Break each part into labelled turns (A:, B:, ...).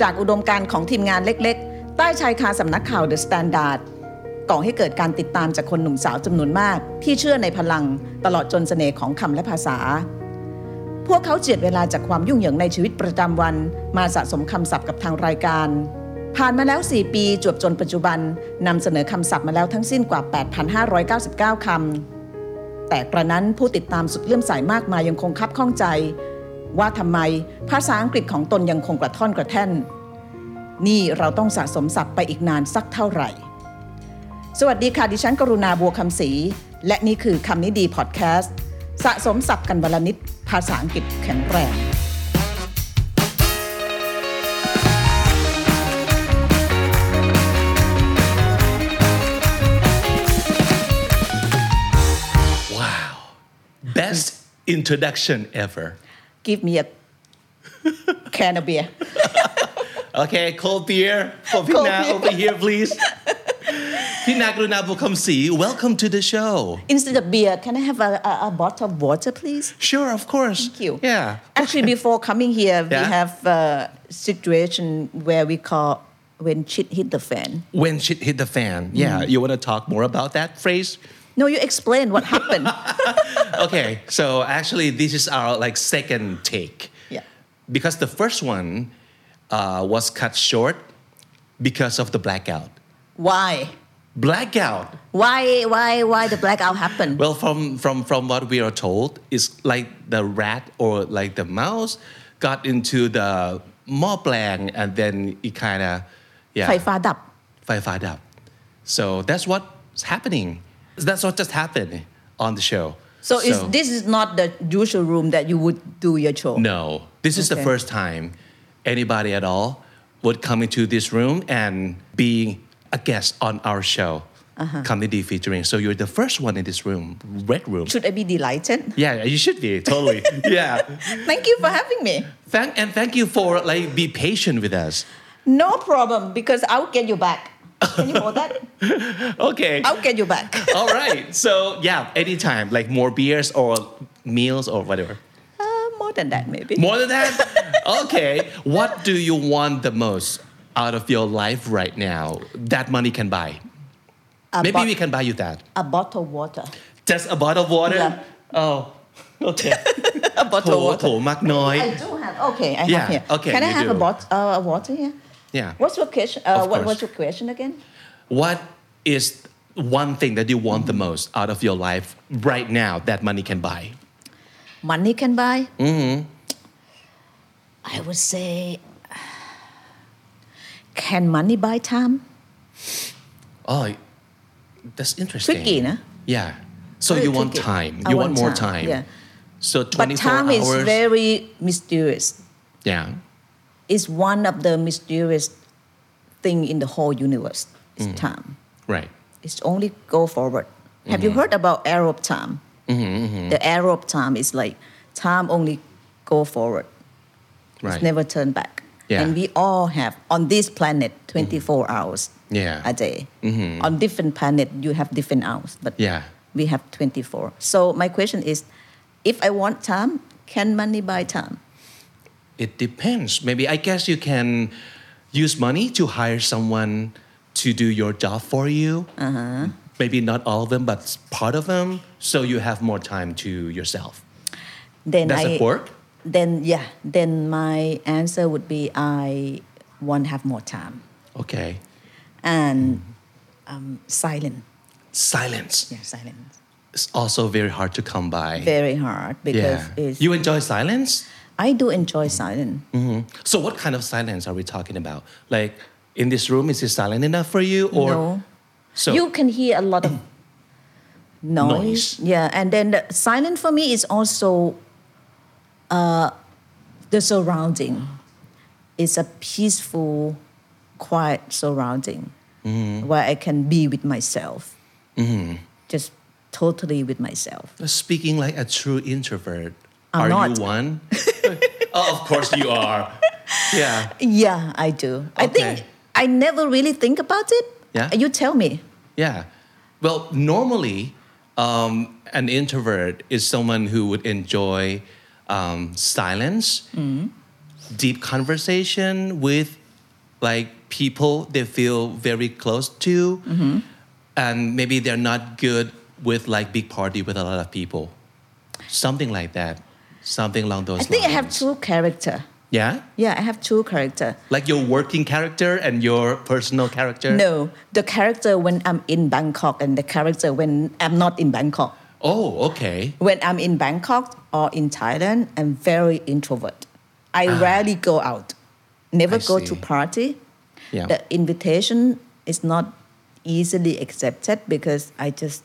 A: จากอุดมการณ์ของทีมงานเล็กๆ ใต้ชายคาสำนักข่าวเดอะสแตนดาร์ดก่อให้เกิดการติดตามจากคนหนุ่มสาวจำนวนมาก ที่เชื่อในพลังตลอดจนเสน่ห์ของคำและภาษา พวกเขาเจียดเวลาจากความยุ่งเหยิงในชีวิตประจำวัน มาสะสมคำศัพท์กับทางรายการ ผ่านมาแล้ว 4 ปีจวบจนปัจจุบันนำเสนอคำศัพท์มาแล้วทั้งสิ้นกว่า 8,599 คำแต่กระนั้นผู้ติดตามสุดเลื่อมใสามากมายยังคงคับข้องใจ ว่าทำไมภาษาอังกฤษของตนยังคงกระท่อนกระแท่น นี่เราต้องสะสมศัพท์ไปอีกนานสักเท่าไหร่ สวัสดีค่ะ ดิฉันกรุณาบัวคำศรีและนี่คือคำนี้ดีพอดแคสต์ สะสมศัพท์กันวลนิดภาษาอังกฤษแข็งแรง
B: Wow. Best introduction ever.
A: Give me a can of beer
B: Okay, cold beer for Pina over here, please. Pina Karuna Buakamsri, welcome to the show.
A: instead of beer can I have a, a, a bottle of water please
B: Sure, of course.
A: Thank you.
B: Yeah.
A: Actually, before coming here, we
B: Yeah.
A: have a situation where we call when shit hit the fan.
B: When shit hit the fan. Yeah,
A: Mm.
B: you want to talk more about that phrase?
A: No, you explain what happened.
B: Okay, so actually, this is our like second take.
A: Yeah.
B: Because the first one uh, was cut short because of the blackout.
A: why?
B: Blackout.
A: Why? Why? Why the blackout happened?
B: Well, from from from what we are told, it's like the rat or like the mouse got into the moblang and then it kind of yeah
A: ไฟฟ้าดับ
B: ไฟฟ้าดับ so that's what's happening that's what just happened on the show
A: So, is, this is not the usual room that you would do your show.
B: no this is the first time anybody at all would come into this room and be a guest on our show
A: Uh-huh.
B: Kam Nee Dee featuring so you're the first one in this room red room
A: Should I be delighted?
B: yeah you should be totally yeah
A: Thank you for having me.
B: Thank and thank you for like be patient with us.
A: No problem, because I'll get you back. Can you hold that?
B: Okay.
A: I'll get you back.
B: All right. So yeah, anytime, like more beers or meals or whatever.
A: Uh, more than that, maybe.
B: More than that? Okay. What do you want the most out of your life right now that money can buy?
A: A,
B: Maybe
A: bot-
B: we can buy you that.
A: a bottle of water.
B: Just a bottle of water?
A: Yeah.
B: Oh. Okay.
A: A bottle
B: โถ
A: of water.
B: โถมักน้อย
A: I do have. Okay, I
B: Yeah,
A: have here.
B: okay,
A: Can I
B: you
A: have a
B: do.
A: bot uh, a water here?
B: Yeah.
A: What's your question? Uh, what, what's your question again?
B: What is one thing that you want the most out of your life right now that money can buy?
A: Money can buy.
B: Mm-hmm.
A: I would say, can money buy time?
B: Oh, that's interesting.
A: Tricky, no?
B: Yeah. So
A: Very
B: you want time. You want,
A: want
B: more
A: time,
B: time.
A: yeah.
B: So 24
A: But time
B: hours.
A: is very mysterious.
B: yeah.
A: It's one of the mysterious thing in the whole universe. Is
B: Mm.
A: time.
B: Right.
A: It's only go forward. Have you mm-hmm. heard about of time? Mm-hmm, the Arab time is like time only go forward.
B: Right.
A: It's never turn back.
B: Yeah.
A: And we all have on this planet 24 hours
B: Yeah.
A: a day. On different planet you have different hours, but
B: Yeah.
A: we have 24. So my question is, if I want time, can money buy time?
B: It depends. Maybe I guess you can use money to hire someone to do your job for you. Uh-huh. Maybe not all of them, but part of them. So you have more time to yourself.
A: Then
B: Does
A: I,
B: it work?
A: Then yeah, then my answer would be I want to have more time
B: Okay.
A: and um, silent.
B: Silence.
A: Yeah, silence.
B: It's also very hard to come by.
A: Very hard because
B: yeah.
A: it's,
B: You enjoy silence?
A: I do enjoy silence.
B: Mhm. So what kind of silence are we talking about? Like in this room, is it silent enough for you, or
A: no.
B: so
A: you can hear a lot of noise.
B: Noise.
A: Yeah, and then the silent for me is also uh, the surrounding. It's a peaceful, quiet surrounding
B: Mm-hmm.
A: where I can be with myself, just totally with myself.
B: speaking like a true introvert?
A: I'm
B: are
A: not.
B: you one? oh, of course you are. Yeah.
A: Yeah, I do. I think I never really think about it.
B: Yeah?
A: You tell me.
B: Yeah. Well, normally, um, an introvert is someone who would enjoy um, silence, deep conversation with like people they feel very close to,
A: Mm-hmm.
B: and maybe they're not good with like big party with a lot of people, something like that, something along those lines.
A: I think I have two character.
B: yeah,
A: Yeah, I have two character.
B: like your working character and your personal character.
A: No, the character when I'm in Bangkok and the character when I'm not in Bangkok.
B: Oh, okay.
A: When I'm in Bangkok or in Thailand, I'm very introvert. I rarely go out, never
B: Ah. I
A: go to party.
B: Yeah.
A: The invitation is not easily accepted because I just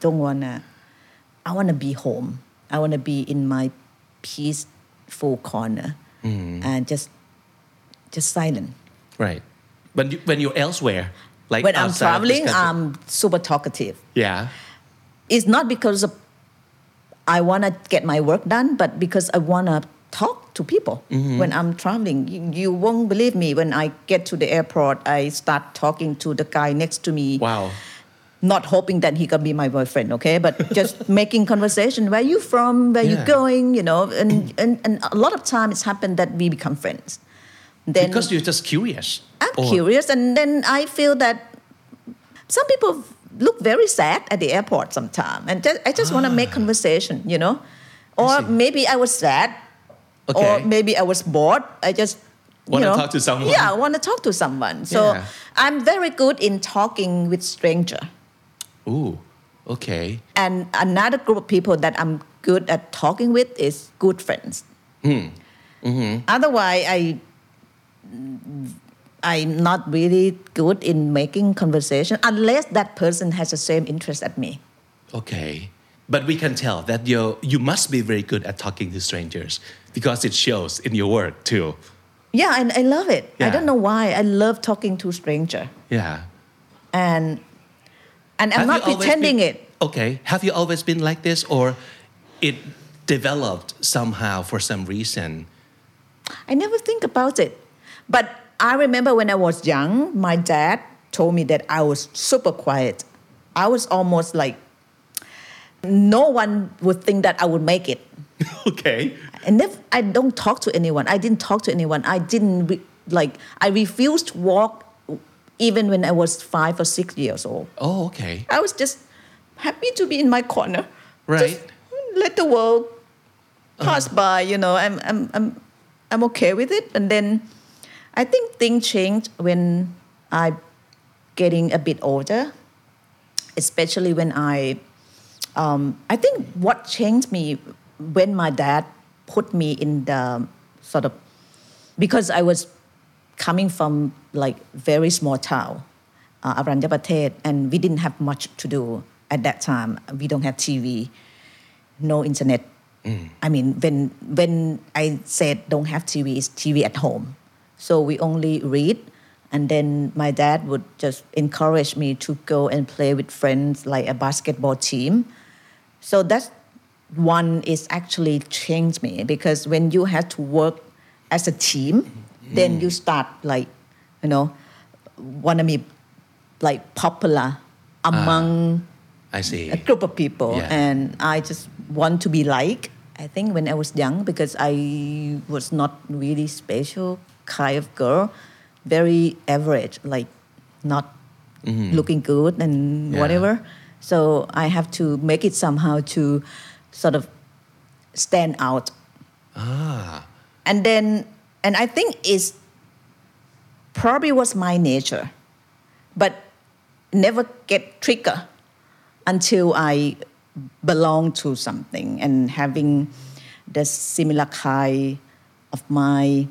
A: don't wanna. I wanna be home. I wanna be in my peaceful corner
B: Mm.
A: and just, just silent.
B: Right. When you, when you're elsewhere, like
A: When I'm
B: outside of this
A: traveling. I'm super talkative.
B: yeah.
A: it's not because of I want to get my work done, but because I want to talk to people when I'm traveling. You, you won't believe me when I get to the airport, I start talking to the guy next to me.
B: Wow.
A: Not hoping that he can be my boyfriend, okay? But just making conversation. Where you from? Where you going? You know, and, and and a lot of time it's happened that we become friends. Then
B: because you're just curious.
A: I'm
B: Or-
A: curious, and then I feel that some people look very sad at the airport sometimes, and just, I just want to make conversation, you know, or
B: Ah. see.
A: maybe I was sad,
B: Okay.
A: or maybe I was bored. I just
B: Wanna talk to someone.
A: Yeah, I want to talk to someone. So
B: Yeah.
A: I'm very good in talking with stranger.
B: Ooh. Okay.
A: And another group of people that I'm good at talking with is good friends.
B: Hmm. Mm-hmm.
A: Otherwise, I I'm not really good in making conversation unless that person has the same interest as me.
B: Okay. But we can tell that you you must be very good at talking to strangers because it shows in your work too.
A: Yeah, and I love it.
B: Yeah.
A: I don't know why. I love talking to stranger,
B: Yeah.
A: and and I'm
B: Have
A: not pretending
B: been-
A: it.
B: Okay. Have you always been like this or it developed somehow for some reason?
A: I never think about it. But I remember when I was young, my dad told me that I was super quiet. I was almost like no one would think that I would make it.
B: okay.
A: And if I don't talk to anyone. I didn't talk to anyone. I didn't re, like. I refused to walk, even when I was five or six years old.
B: Oh, okay.
A: I was just happy to be in my corner.
B: Right.
A: Just let the world pass by. You know, I'm, I'm, I'm, I'm okay with it. And then, I think things changed when I getting a bit older, especially when I um, I think what changed me when my dad put me in the sort of because I was coming from like very small town, uh, Aranyaprathet, and we didn't have much to do at that time. We don't have TV, no internet. I mean, when when I said don't have TV, it's TV at home. So we only read, and then my dad would just encourage me to go and play with friends like a basketball team. So that's one is actually changed me because when you have to work as a team, then you start like, you know, want to be like popular among
B: I see.
A: a group of people,
B: Yeah.
A: and I just want to be like. I think when I was young, because I was not really special kind of girl, very average, like not looking good and
B: Mm-hmm. Yeah.
A: whatever. So I have to make it somehow to sort of stand out.
B: Ah.
A: And then, and I think it's probably was my nature, but never get trigger until I belong to something and having the similar kind of my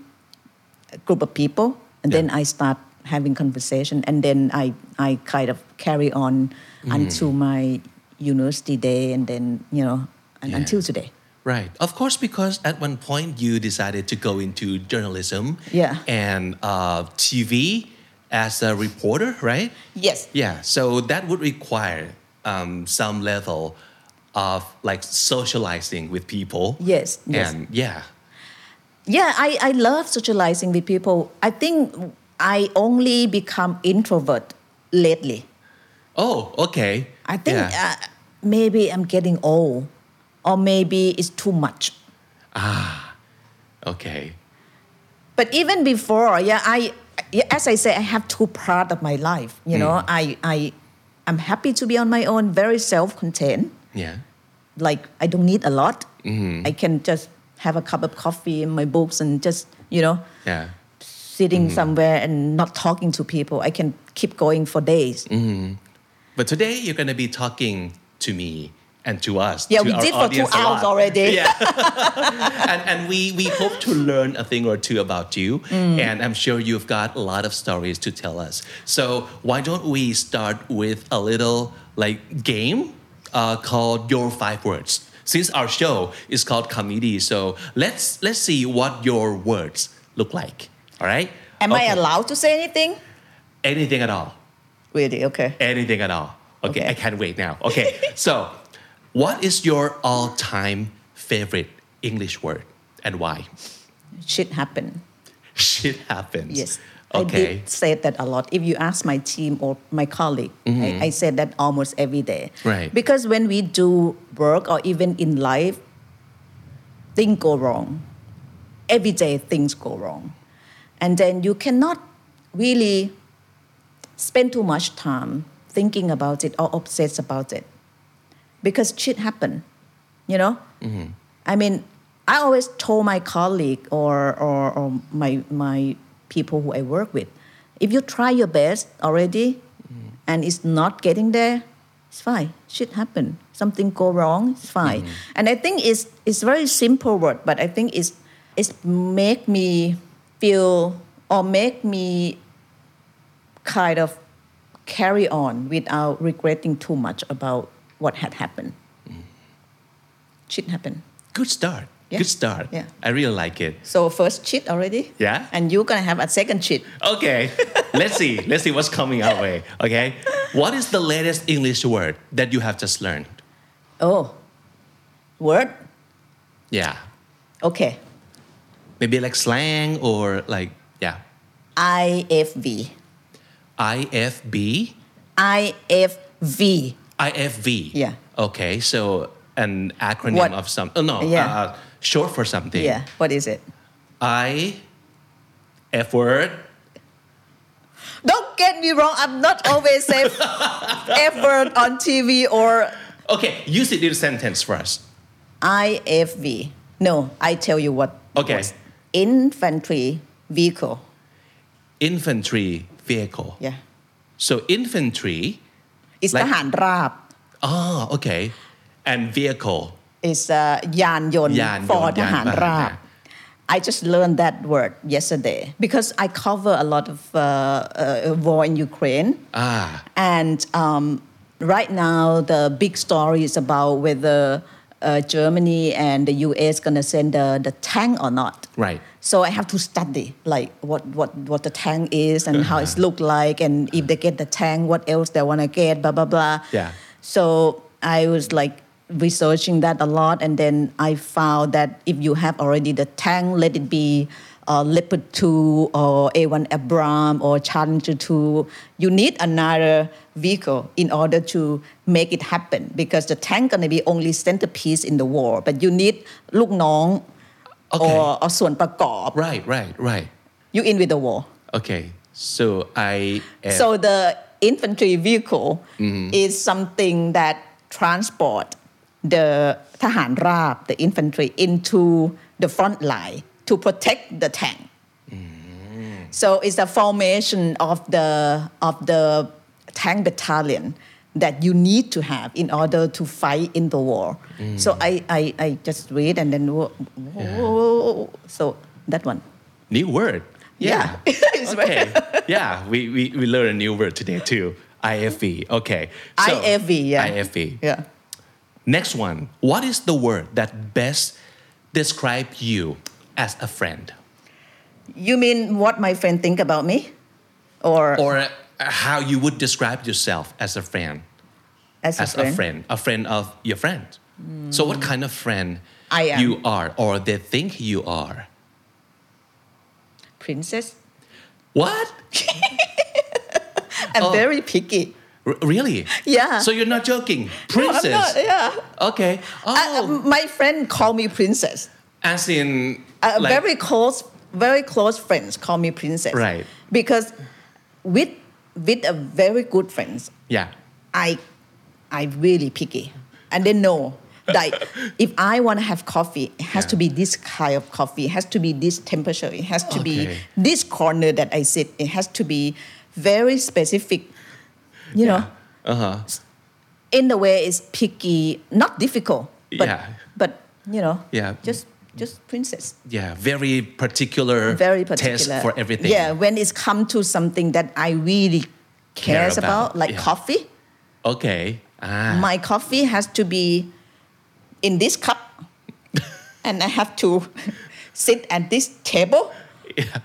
A: group of people, and then I start having conversation, and then I I kind of carry on mm. until my university day, and then you know, and
B: Yeah.
A: until today.
B: Right. Of course, because at one point you decided to go into journalism
A: Yeah.
B: and uh, TV as a reporter, right?
A: Yes.
B: Yeah. So that would require um, some level of like socializing with people.
A: Yes, yes.
B: And yeah.
A: Yeah, I, I love socializing with people. I think I only become introvert lately.
B: Oh, okay.
A: I think
B: Yeah.
A: uh, maybe I'm getting old, or maybe it's too much.
B: Ah, okay.
A: But even before, yeah, I as I say, I have two parts of my life. You know,
B: Mm.
A: I I I'm happy to be on my own, very self-contained.
B: Yeah.
A: Like I don't need a lot.
B: Mm-hmm.
A: I can just have a cup of coffee and my books and just you know
B: Yeah.
A: sitting
B: Mm-hmm.
A: somewhere and not talking to people. I can keep going for days.
B: Mm. But today you're going to be talking to me and to us.
A: Yeah,
B: to
A: we
B: our
A: did for two hours already.
B: Yeah. and and we, we hope to learn a thing or two about you.
A: Mm.
B: And I'm sure you've got a lot of stories to tell us. So why don't we start with a little like game uh, called Your Five Words. Since our show is called Kam Nee Dee, so let's let's see what your words look like. All right?
A: Am I allowed to say anything?
B: Anything at all.
A: Really? Okay.
B: Anything at all. Okay,
A: Okay.
B: I can't wait now. Okay, so what is your all time favorite English word and why?
A: Shit happen.
B: Shit happens.
A: Yes. I did say that a lot. If you ask my team or my colleague, I, I say that almost every day.
B: Mm-hmm. Right.
A: Because when we do work or even in life, things go wrong. Every day things go wrong. And then you cannot really spend too much time thinking about it or obsessed about it. Because shit happen, you know? I mean, I always told my colleague or, or, or my, my people who I work with, if you try your best already and it's not getting there, it's fine. Shit happen. Something go wrong, it's fine. Mm-hmm. And I think it's, it's very simple word, but I think it's, it's make me feel or make me kind of carry on without regretting too much about what had happened. Cheat happened.
B: Good start.
A: Yeah.
B: Good start.
A: Yeah.
B: I really like it.
A: So first cheat already.
B: Yeah.
A: And you're gonna have a second cheat.
B: Okay, let's see. Let's see what's coming our way. Okay, what is the latest English word that you have just learned?
A: Oh, word.
B: Yeah,
A: Okay.
B: maybe like slang or like yeah,
A: IFV.
B: IFB,
A: IFV.
B: IFV.
A: Yeah.
B: Okay, so an acronym
A: What?
B: of some. Oh no.
A: Yeah.
B: Uh, short for something.
A: Yeah. What is it?
B: I. F word.
A: Don't get me wrong. I'm not always say word on TV or
B: Okay, use it in a sentence for us.
A: IFV. No, I tell you what.
B: Okay.
A: was. Infantry vehicle.
B: Infantry vehicle.
A: Yeah.
B: So infantry
A: It's
B: Like-
A: ทหารราบ
B: Oh, okay. And vehicle.
A: is uh, ยานยนต์
B: ยานยนต์
A: for ทหาร
B: ยานพาหนะ
A: ราบ I just learned that word yesterday because I cover a lot of uh, uh, war in Ukraine.
B: Ah.
A: And um, right now, the big story is about whether uh, Germany and the US gonna send the, the tank or not.
B: Right.
A: So I have to study like what, what, what the tank is and how it's uh-huh. looked like and if they get the tank, what else they want to get, blah, blah, blah.
B: Yeah.
A: So I was like researching that a lot. And then I found that if you have already the tank, let it be uh, Leopard 2 or A1 Abram or Challenger 2, you need another vehicle in order to make it happen because the tank gonna be only centerpiece in the war. But you need Luk Nong
B: Okay.
A: or, or ส่วนประกอบ
B: Right, right, right.
A: you in with the war.
B: Okay. So I F
A: So the infantry vehicle is something that transport the ทหารราบ the infantry into the front line to protect the tank. So it's a formation of the of the tank battalion that you need to have in order to fight in the war. Mm. So I, I I just read and then whoa, whoa, so that one.
B: new word.
A: Yeah. Very-
B: okay. yeah, we, we, we learned a new word today too. IFV. Okay. So,
A: IFV, yeah.
B: IFV.
A: Yeah.
B: Next one. What is the word that best describe you as a friend?
A: You mean what my friend think about me, or,
B: Or how you would describe yourself as a friend?
A: as,
B: as a friend, a friend of your friend. So what mm. kind of friend
A: I am.
B: you are or they think you are?
A: princess?
B: What?
A: I'm
B: Oh.
A: very picky.
B: R- really?
A: Yeah.
B: So you're not joking?
A: No, I'm
B: Princess.
A: not, yeah.
B: Okay. Oh,
A: I- I- my friend call me princess.
B: as in
A: A
B: like,
A: very close very close friends call me princess.
B: Right.
A: Because with with a very good friends,
B: Yeah.
A: I I really picky, and they know like if I want to have coffee, it has
B: Yeah.
A: to be this kind of coffee. It has to be this temperature. It has to be this corner that I sit. It has to be very specific. You know,
B: Uh huh.
A: in the way it's picky, not difficult, but
B: Yeah.
A: but you know,
B: Yeah.
A: just just princess.
B: Yeah. Very particular.
A: Very particular.
B: For everything.
A: Yeah, when it's come to something that I really
B: Care
A: cares
B: about,
A: about, like
B: yeah.
A: coffee.
B: Okay. Ah.
A: My coffee has to be in this cup, and I have to sit at this table.
B: Yeah.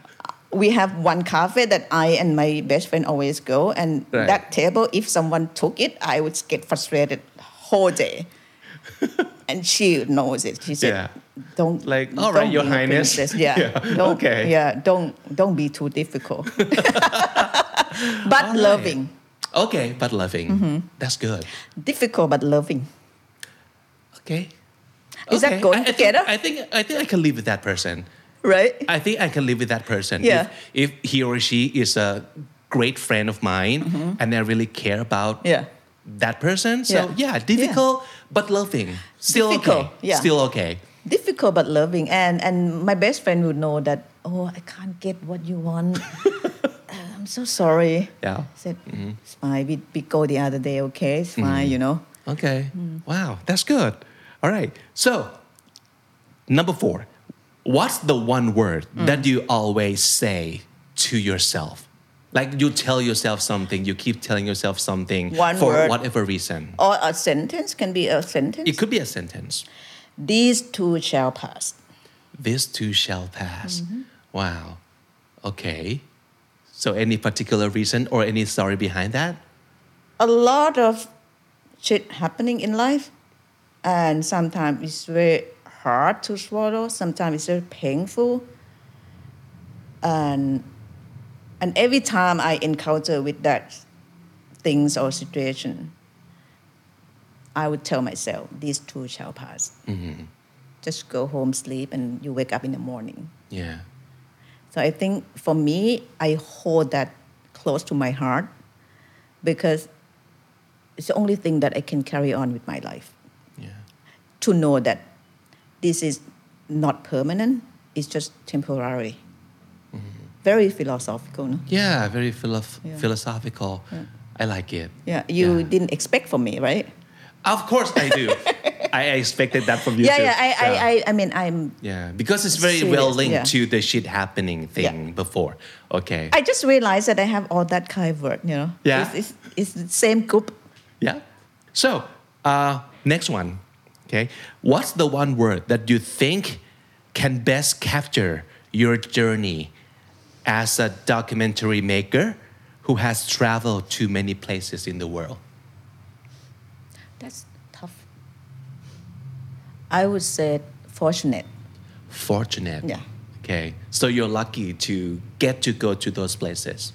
A: We have one cafe that I and my best friend always go, and
B: Right.
A: that table, if someone took it, I would get frustrated whole day. and she knows it. She said,
B: Yeah.
A: "Don't
B: Like, all right,
A: don't
B: Your
A: be a
B: Highness."
A: princess. Yeah,
B: Yeah,
A: Don't,
B: okay.
A: Yeah, don't don't be too difficult. but
B: All right.
A: loving,
B: Okay, but loving.
A: Mm-hmm.
B: That's good.
A: difficult but loving.
B: Okay.
A: Is that
B: Okay.
A: going
B: I, I think- I think I think I can live with that person.
A: Right?
B: I think I can live with that person.
A: Yeah.
B: If, if he or she is a great friend of mine and I really care about
A: Mm-hmm. Yeah.
B: that person. So
A: Yeah.
B: yeah, difficult but loving. Still
A: Difficult,
B: okay.
A: yeah.
B: Still okay.
A: difficult but loving and and my best friend would know that oh i can't get what you want Uh, i'm so sorry
B: Yeah.
A: I said, Mm-hmm. It's fine we, we go the other day okay it's fine you know
B: Okay.
A: Mm.
B: Wow, that's good. All right. So, number four, what's the one word
A: Mm.
B: that you always say to yourself? Like you tell yourself something, you keep telling yourself something
A: One
B: for
A: word.
B: whatever reason.
A: or a sentence can be a sentence
B: It could be a sentence.
A: these two shall pass
B: these two shall pass.
A: Mm-hmm.
B: Wow. Okay. So, any particular reason or any story behind that?
A: a lot of shit happening in life and sometimes it's very hard to swallow sometimes it's very painful and and every time i encounter with that things or situation i would tell myself these two shall pass mm-hmm. just go home sleep and you wake up in the morning
B: Yeah.
A: so I think for me, I hold that close to my heart because it's the only thing that I can carry on with my life.
B: Yeah.
A: To know that this is not permanent, it's just temporary. Very philosophical, no?
B: Yeah, very philo-
A: Yeah.
B: philosophical. I like it.
A: Yeah, you
B: Yeah.
A: didn't expect from me, right?
B: Of course I do. I expected that from you
A: yeah,
B: too.
A: yeah. I, I, I, I mean, I'm.
B: yeah, because it's very
A: Serious,
B: well linked
A: yeah.
B: to the shit happening thing before. Okay.
A: I just realized that I have all that kind of work. You know.
B: Yeah.
A: It's, it's, it's the same group.
B: yeah. So, uh, next one. Okay. What's the one word that you think can best capture your journey as a documentary maker who has traveled to many places in the world?
A: That's tough. I would say fortunate.
B: Fortunate.
A: Yeah.
B: Okay. So you're lucky to get to go to those places.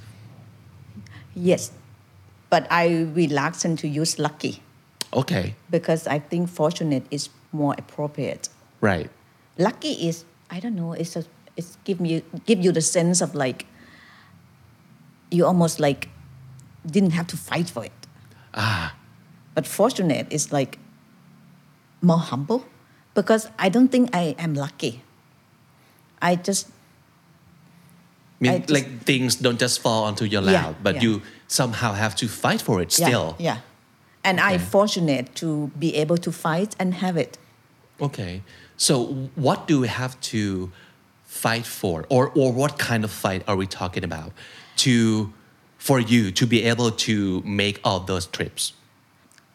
A: Yes, but I reluctant to use lucky
B: Okay.
A: because I think fortunate is more appropriate.
B: Right.
A: Lucky is I don't know. It's a it's give me give you the sense of like you almost like didn't have to fight for it.
B: Ah.
A: But fortunate is like more humble because I don't think I am lucky. I just
B: I mean,
A: I just-
B: like things don't just fall onto your
A: Yeah,
B: lap, but
A: yeah.
B: you somehow have to fight for it still.
A: yeah yeah, and I'm fortunate to be able to fight and have it.
B: Okay. So what do we have to fight for, or or what kind of fight are we talking about to for you to be able to make all those trips?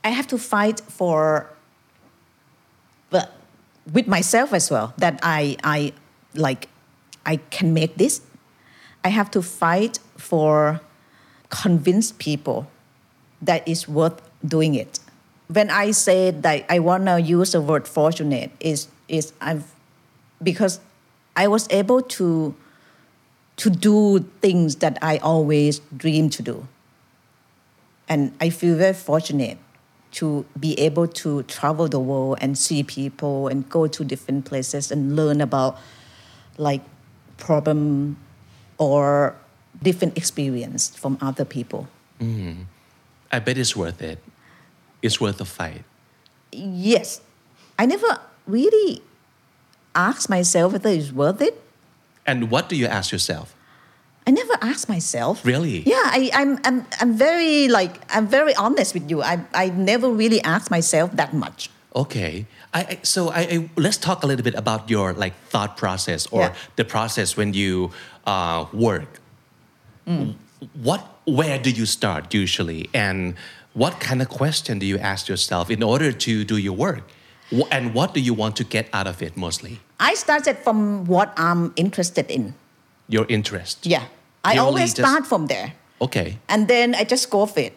A: I have to fight for, but with myself as well. That I I like, I can make this. I have to fight for, convince people, that it's worth doing it. When I say that I wanna use the word fortunate, is is I've, because I was able to, to do things that I always dreamed to do. And I feel very fortunate to be able to travel the world and see people and go to different places and learn about like problem or different experience from other people. Mm.
B: I bet it's worth it. It's worth the fight.
A: Yes, I never really asked myself whether it's worth it.
B: And what do you ask yourself?
A: I never ask myself.
B: Really?
A: Yeah, I, I'm, I'm, I'm very like I'm very honest with you. I, I never really ask myself that much.
B: Okay. I, I so I, I let's talk a little bit about your like thought process or
A: Yeah.
B: the process when you uh, work.
A: Mm.
B: What where do you start usually, and what kind of question do you ask yourself in order to do your work, and what do you want to get out of it mostly?
A: I started from what I'm interested in.
B: Your interest.
A: Yeah, I
B: You
A: always
B: just-
A: start from there,
B: Okay.
A: and then I just go for it.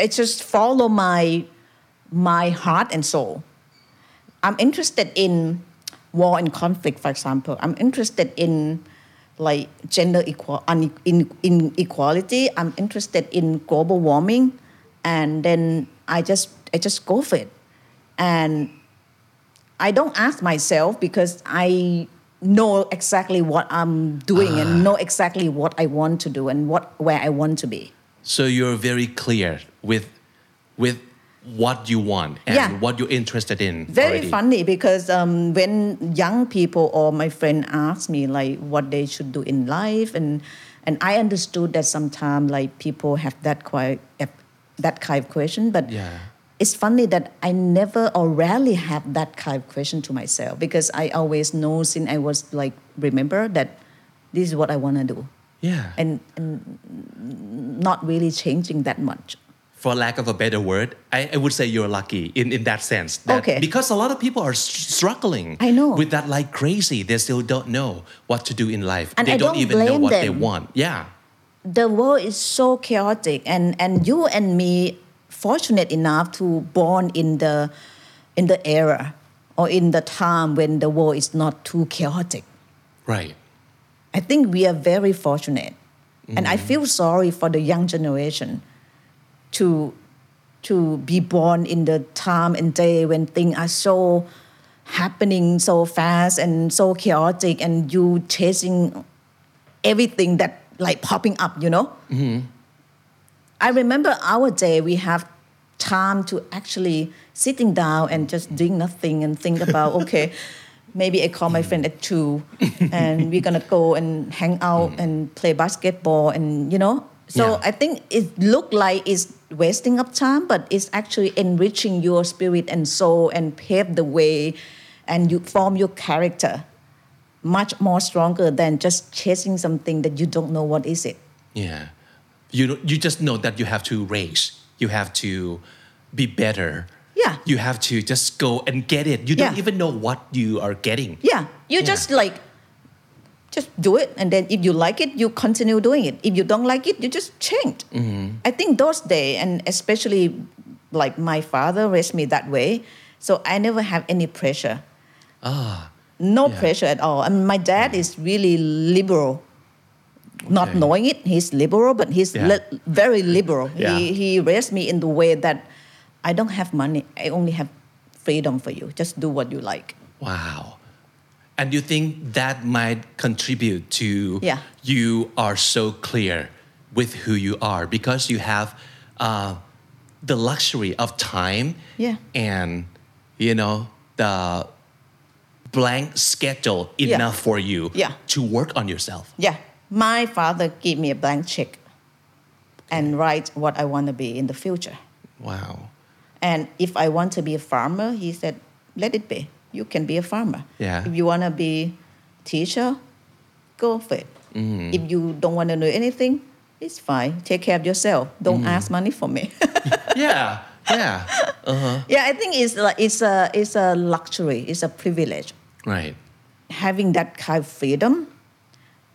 A: I just follow my my heart and soul. I'm interested in war and conflict, for example. I'm interested in like gender equal un, in, inequality. I'm interested in global warming, and then I just I just go for it, and I don't ask myself because I know exactly what I'm doing and know exactly what I want to do and what where I want to be.
B: So you're very clear with with what you want and
A: Yeah.
B: what you're interested in.
A: Very
B: already.
A: funny because um, when young people or my friend ask me like what they should do in life, and and I understood that sometimes like people have that quite that kind of question, but
B: Yeah.
A: It's funny that I never or rarely have that kind of question to myself because I always know since I was like remember that this is what I want to do,
B: Yeah.
A: and, and not really changing that much.
B: for lack of a better word, I, I would say you're lucky in, in that sense. That
A: Okay.
B: Because a lot of people are struggling
A: I know.
B: with that like crazy. They still don't know what to do in life.
A: And
B: they
A: I
B: don't,
A: don't
B: even know what they want. Yeah.
A: the world is so chaotic and and you and me fortunate enough to born in the in the era or in the time when the world is not too chaotic.
B: Right.
A: i think we are very fortunate. And i mm. feel sorry for the young generation to to be born in the time and day when things are so happening so fast and so chaotic and you chasing everything that like popping up you know mm-hmm. I remember our day we have time to actually sitting down and just doing nothing and think about okay maybe i call my friend at two and we're gonna go and hang out mm-hmm. and play basketball and you know so
B: Yeah.
A: i think it look like it's wasting of time but it's actually enriching your spirit and soul and pave the way and you form your character much more stronger than just chasing something that you don't know what is it
B: Yeah. You, you just know that you have to raise. You have to be better.
A: Yeah.
B: You have to just go and get it. You don't even know what you are getting.
A: Yeah, you
B: Yeah.
A: just like, just do it, and then if you like it, you continue doing it. If you don't like it, you just change. I think those days, and especially like my father raised me that way, so I never have any pressure.
B: Ah.
A: No
B: Yeah.
A: pressure at all. I mean, my dad is really liberal. Not
B: Okay.
A: knowing it, he's liberal, but he's
B: Yeah.
A: li- very liberal.
B: Yeah.
A: He, he raised me in the way that I don't have money, I only have freedom for you. Just do what you like.
B: Wow. And you think that might contribute to
A: Yeah.
B: you are so clear with who you are because you have uh, the luxury of time
A: Yeah.
B: and you know the blank schedule
A: Yeah.
B: enough for you
A: Yeah.
B: to work on yourself.
A: Yeah, my father gave me a blank check and write what I want to be in the future.
B: Wow.
A: And if I want to be a farmer, he said, let it be. You can be a farmer.
B: Yeah.
A: If you want to be teacher, go for it. If you don't want to know anything, it's fine. Take care of yourself. Don't ask money for me.
B: Yeah. Yeah. Uh-huh.
A: yeah, I think it's like it's a it's a luxury. It's a privilege.
B: Right.
A: having that kind of freedom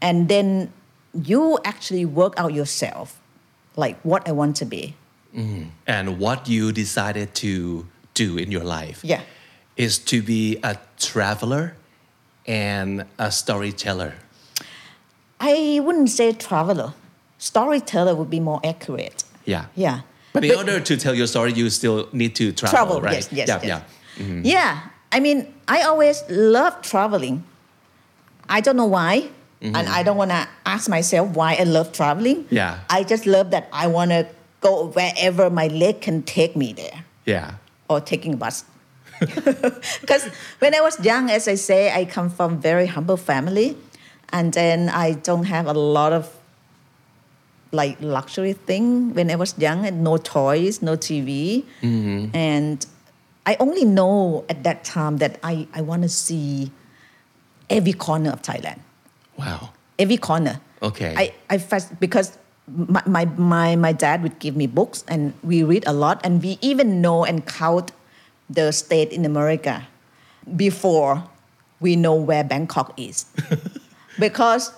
A: and then you actually work out yourself like what i want to be mm-hmm.
B: And what you decided to do in your life
A: Yeah.
B: is to be a traveler and a storyteller.
A: i wouldn't say traveler storyteller would be more accurate
B: Yeah.
A: yeah
B: But in order to tell your story, you still need to travel,
A: travel
B: right?
A: yes yes
B: yeah,
A: yes.
B: yeah. Mm-hmm.
A: yeah i mean i always love traveling i don't know why and mm-hmm. I don't want to ask myself why I love traveling.
B: Yeah.
A: I just love that I want to go wherever my leg can take me there
B: Yeah.
A: or taking a bus. Because when I was young, as I say, I come from very humble family, and then I don't have a lot of like luxury thing when I was young, and no toys, no TV, mm-hmm. and I only know at that time that I, I want to see every corner of Thailand,
B: Wow.
A: Every corner.
B: Okay.
A: I, I first, because my, my, my, my dad would give me books and we read a lot and we even know and count the state in America before we know where Bangkok is. because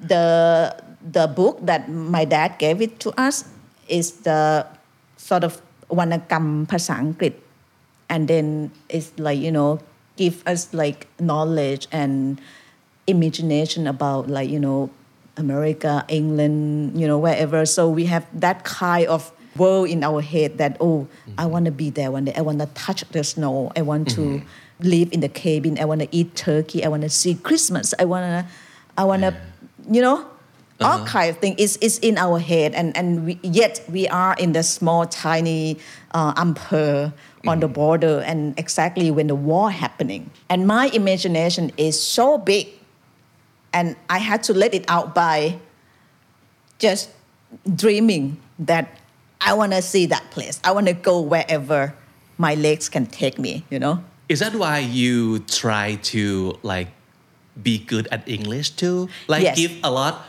A: the, the book that my dad gave it to us is the sort of wanakam pasangkrit and then it's like you know give us like knowledge and imagination about like you know America, England, you know wherever. So we have that kind of world in our head that oh, I mm-hmm. want to be there one day. I want to touch the snow. I want to mm-hmm. live in the cabin. I want to eat turkey. I want to see Christmas. I want to, I want to, you know, uh-huh. all kind of thing is is in our head, and and we, yet we are in the small tiny uh, ampere on the mm-hmm. border, and exactly when the war happening, and my imagination is so big, and I had to let it out by just dreaming that I want to see that place. I want to go wherever my legs can take me. You know.
B: Is that why you try to like be good at English too? Like
A: Yes.
B: give a lot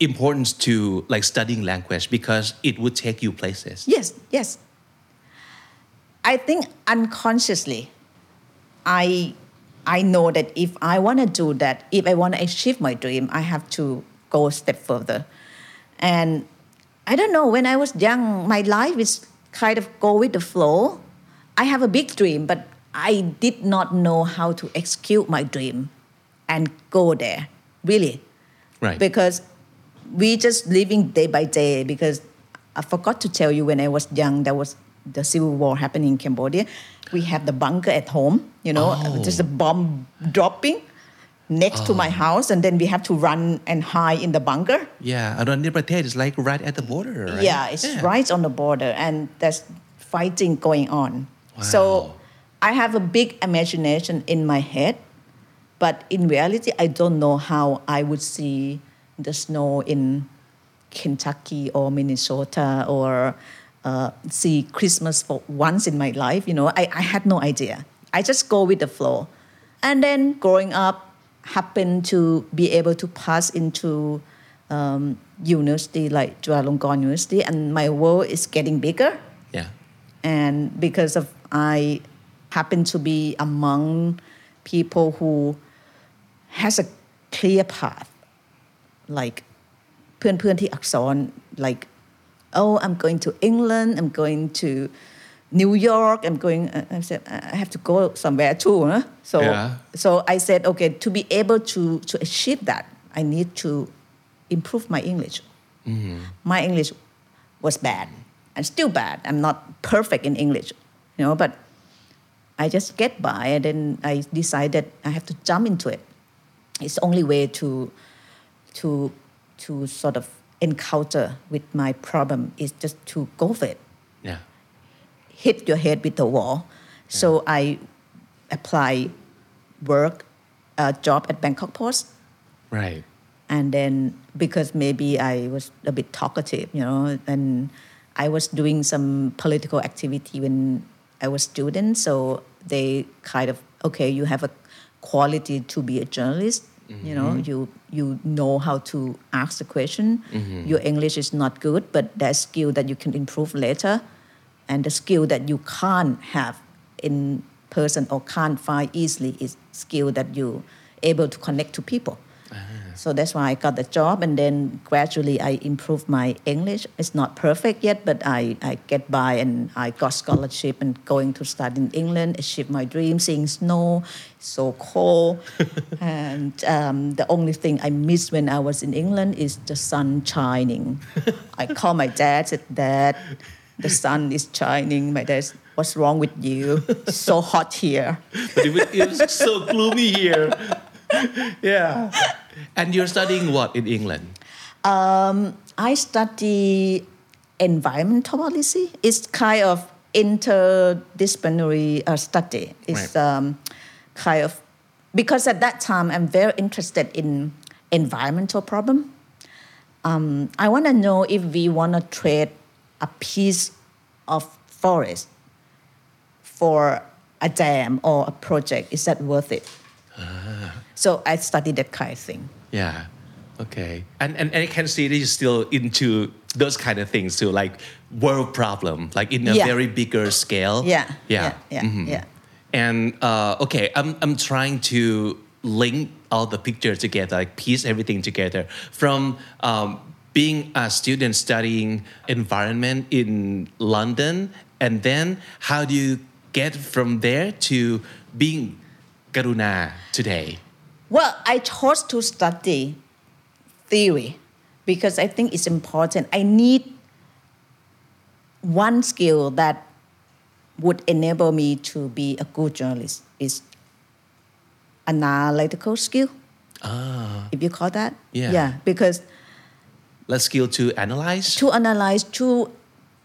B: importance to like studying language because it would take you places.
A: Yes, yes. I think unconsciously, I I know that if I want to do that, if I want to achieve my dream, I have to go a step further. And I don't know, when I was young, my life is kind of go with the flow. I have a big dream, but I did not know how to execute my dream and go there, really
B: Right.
A: because we just living day by day because I forgot to tell you when I was young there was the civil war happening in Cambodia we have the bunker at home you know
B: Oh.
A: just a bomb dropping next to my oh. house and then we have to run and hide in the bunker
B: yeah, Aranyaprathet is like right at the border, right?
A: yeah, it's right on the border, and there's fighting going on.
B: Wow.
A: So I have a big imagination in my head, but in reality, I don't know how I would see the snow in Kentucky or Minnesota or uh, see Christmas for once in my life. You know, I, I had no idea. I just go with the flow. And then growing up, happened to be able to pass into um, university like Chulalongkorn University, and my world is getting bigger.
B: Yeah.
A: And because of I happen to be among people who has a clear path, like เพื่อนๆที่อักษร like oh I'm going to England I'm going to New York I'm going uh, I said I have to go somewhere too huh? so
B: Yeah.
A: so I said okay to be able to to achieve that I need to improve my English my English was bad and still bad I'm not perfect in English you know but I just get by and then I decided I have to jump into it it's the only way to to to sort of encounter with my problem is just to go for it
B: Yeah.
A: hit your head with the wall so I apply work a job at Bangkok Post
B: Right.
A: and then because maybe I was a bit talkative, you know, and I was doing some political activity when I was student, so they kind of okay, you have a quality to be a journalist. You know, mm-hmm. you you know how to ask the question. Mm-hmm. Your English is not good, but there's skill that you can improve later, and the skill that you can't have in person or can't find easily is skill that you able to connect to people. So that's why I got the job, and then gradually I improved my English. It's not perfect yet, but I, I get by, and I got scholarship and going to study in England, achieve my dream, seeing snow, so cold, and um, the only thing I miss when I was in England is the sun shining. I call my dad, said, Dad, the sun is shining. My dad, said, what's wrong with you? It's so hot here.
B: But it was, it was so gloomy here. yeah. And you're studying what in England?
A: Um, I study environmental policy. It's kind of interdisciplinary uh, study. It's
B: Right.
A: um, kind of because at that time I'm very interested in environmental problem. Um, I want to know if we want to trade a piece of forest for a dam or a project. Is that worth it? So I studied that kind of thing.
B: Yeah. Okay. And, and and I can see that you're still into those kind of things too, like world problem, like in a
A: Yeah.
B: very bigger scale.
A: Yeah,
B: Yeah.
A: yeah, yeah,
B: Mhm.
A: yeah.
B: And uh, okay, I'm I'm trying to link all the pictures together, like piece everything together from um, being a student studying environment in London, and then how do you get from there to being Karuna today?
A: Well, I chose to study theory because I think it's important. I need one skill that would enable me to be a good journalist is analytical skill. Ah. If you call that.
B: Yeah.
A: Yeah, because
B: Let's skill to analyze.
A: to analyze to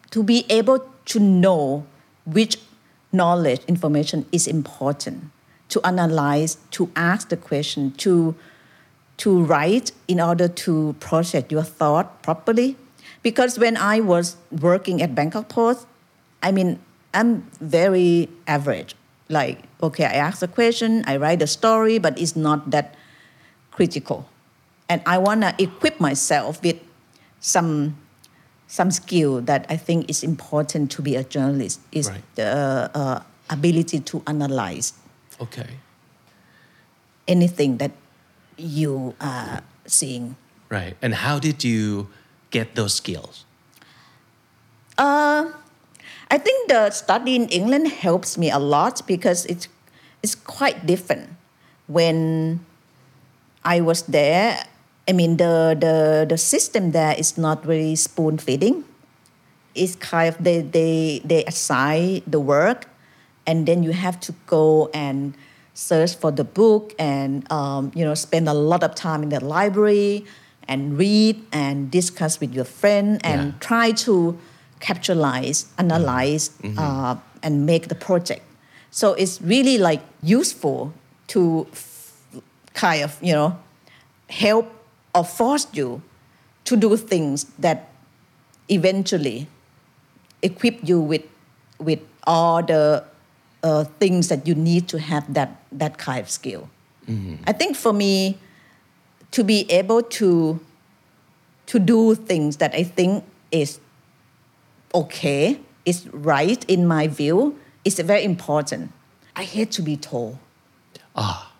A: to be able to know which knowledge information is important to analyze to ask the question to to write in order to process your thought properly. Because when i was working at bangkok post i mean i'm very average. Like okay i ask a question i write a story but it's not that critical. And i want to equip myself with some some skill that I think is important to be a journalist is
B: Right.
A: the uh, ability to analyze
B: Okay.
A: anything that you are seeing.
B: Right. And how did you get those skills?
A: Uh, I think the study in England helps me a lot because it's it's quite different. When I was there, I mean the the, the system there is not very spoon feeding. It's kind of they, they they assign the work, and then you have to go and search for the book and um, you know spend a lot of time in the library and read and discuss with your friend and
B: Yeah.
A: try to capitalize, analyze, uh, and make the project. So it's really like useful to f- kind of you know help or force you to do things that eventually equip you with with all the uh, things that you need to have that that kind of skill. I think for me, to be able to to do things that I think is okay, is right in my view, is very important. I hate to be told.
B: Ah.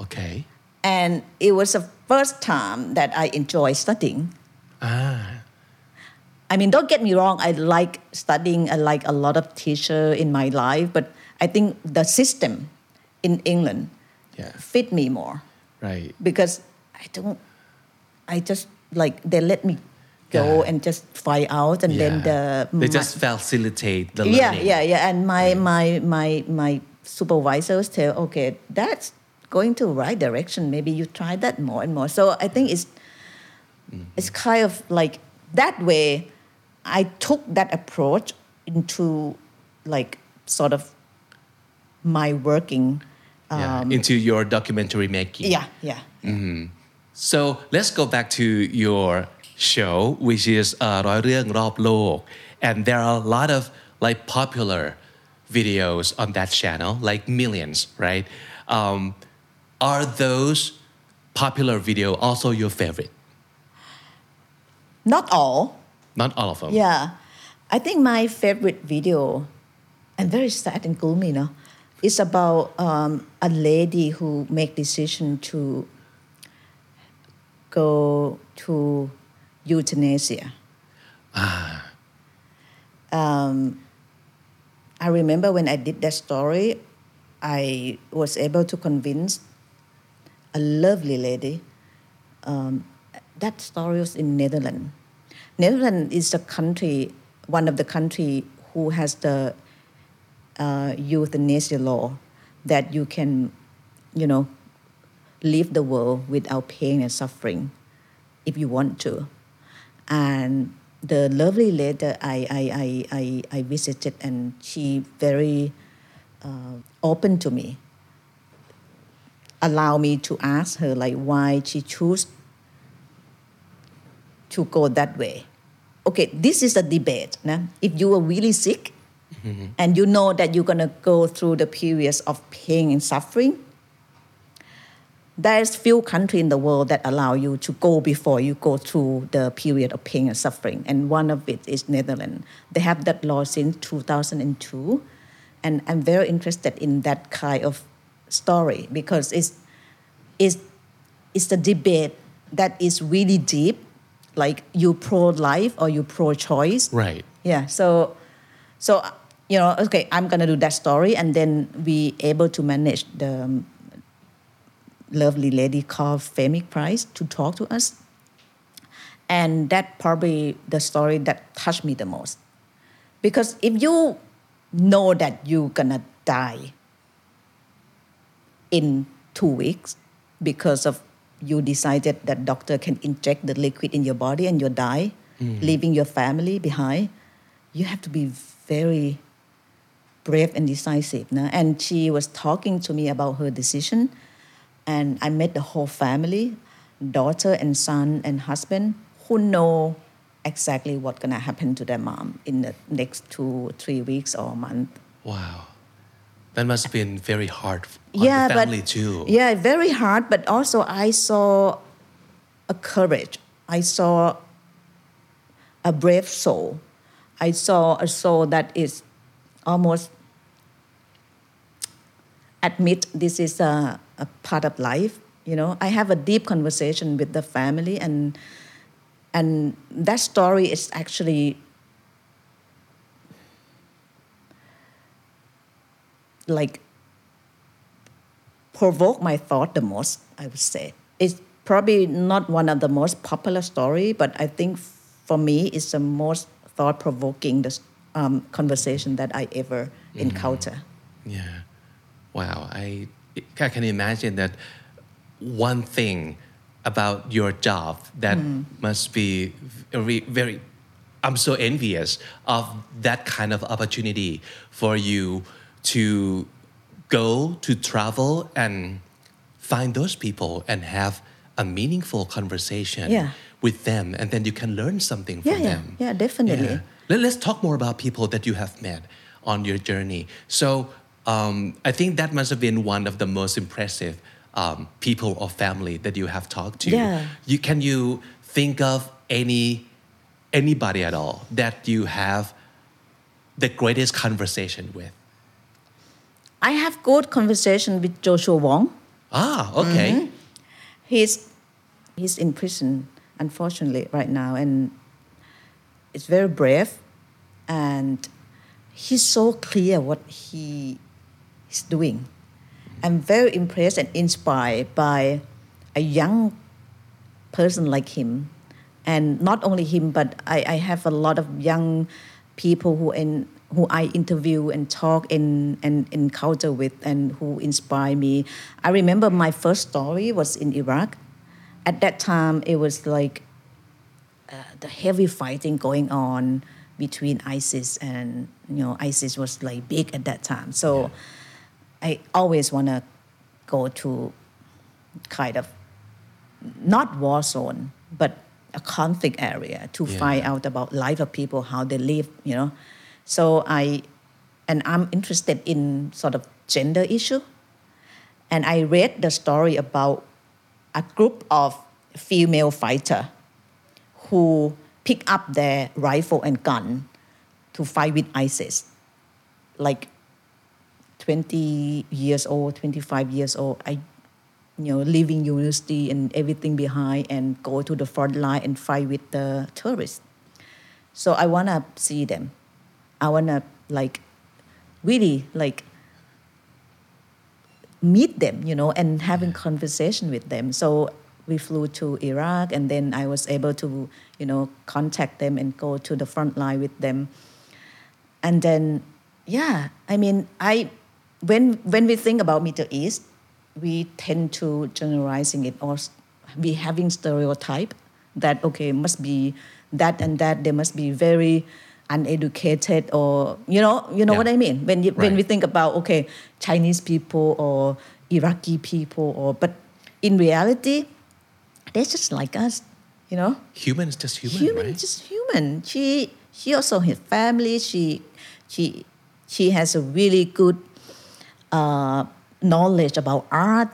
B: Okay.
A: And it was the first time that I enjoy studying.
B: Ah.
A: I mean, don't get me wrong, I like studying, I like a lot of teacher in my life, but I think the system in England
B: Yeah.
A: fit me more
B: Right.
A: because I don't, I just like, they let me go
B: Yeah.
A: and just fly out and then the.
B: they
A: my-
B: just facilitate the
A: yeah,
B: learning.
A: yeah, yeah. Yeah and my, my, my, my supervisors tell, okay, that's going to right direction. Maybe you try that more and more. So I think it's, mm-hmm. it's kind of like that way. I took that approach into like sort of my working.
B: Yeah,
A: Um,
B: into your documentary making.
A: yeah, yeah.
B: So let's go back to your show, which is uh, ร้อยเรื่องรอบโลก and there are a lot of like popular videos on that channel, like millions, right? Um, are those popular video also your favorite?
A: Not all.
B: Not all of them.
A: Yeah, I think my favorite video, and very sad and gloomy, no, is about um, a lady who make decision to go to euthanasia. Ah. Um, I remember when I did that story, I was able to convince a lovely lady. Um, that story was in Netherlands. Netherlands is the country, one of the country who has the uh, euthanasia law that you can, you know, leave the world without pain and suffering if you want to. And the lovely lady I, I, I, I, I visited, and she very uh, open to me, allow me to ask her like why she chose to go that way. Okay, this is a debate. Nah? If you are really sick mm-hmm. and you know that you're gonna go through the periods of pain and suffering, there's few countries in the world that allow you to go before you go through the period of pain and suffering and one of it is netherlands they have that law since 2002 and i'm very interested in that kind of story because it's it's, it's a debate that is really deep like you pro-life or you pro-choice
B: Right.
A: yeah so so you know okay i'm gonna do that story and then we able to manage the um, lovely lady called Femi Price to talk to us. And that probably the story that touched me the most. Because if you know that you're gonna die in two weeks because of you decided that doctor can inject the liquid in your body and you die, mm. leaving your family behind, you have to be very brave and decisive. nah? And she was talking to me about her decision and I met the whole family, daughter and son and husband, who know exactly what's gonna happen to their mom in the next two, three weeks or a month.
B: Wow. That must have been very hard on
A: yeah,
B: the family
A: but
B: too.
A: yeah, very hard. But also, I saw a courage. I saw a brave soul. I saw a soul that is almost admit this is a, a part of life. You know, I have a deep conversation with the family, and and that story is actually like provoke my thought the most i would say it's probably not one of the most popular story but i think for me it's the most thought-provoking um, conversation that i ever encounter
B: Yeah. Wow. I, I can imagine that one thing about your job that must be very, very, I'm so envious of that kind of opportunity for you to go to travel and find those people and have a meaningful conversation
A: Yeah.
B: with them and then you can learn something
A: Yeah,
B: from
A: yeah.
B: them
A: Yeah, definitely.
B: Yeah. Let, us talk more about people that you have met on your journey. So um, I think that must have been one of the most impressive um, people or family that you have talked to.
A: Yeah.
B: You can you think of any anybody at all that you have the greatest conversation with?
A: I have good conversation with joshua wong
B: Ah, okay.
A: Mm-hmm. he's he's in prison unfortunately right now and it's very brave and he's so clear what he is doing i'm very impressed and inspired by a young person like him and not only him but i, I have a lot of young people who in who I interview and talk and, and encounter with and who inspire me. I remember my first story was in Iraq. At that time, it was like uh, the heavy fighting going on between ISIS and you know ISIS was like big at that time. So I always want to go to kind of not war zone, but a conflict area to
B: Yeah.
A: find out about life of people, how they live, you know. So I, and I'm interested in sort of gender issue. And I read the story about a group of female fighter who pick up their rifle and gun to fight with ISIS. Like 20 years old, 25 years old, I, you know, leaving university and everything behind and go to the front line and fight with the terrorists. So I wanna see them. I wanna like really like meet them, you know, and having mm. conversation with them. So we flew to Iraq, and then I was able to, you know, contact them and go to the front line with them. And then, yeah, I mean, I when when we think about Middle East, we tend to generalizing it or we having stereotype that okay must be that and that they must be very uneducated or you know you know
B: Yeah.
A: what I mean? When you, when we think about okay Chinese people or Iraqi people or but in reality they're just like us you know?
B: Human is just human,
A: human
B: right?
A: just human. She she also has family she she she has a really good uh, knowledge about art.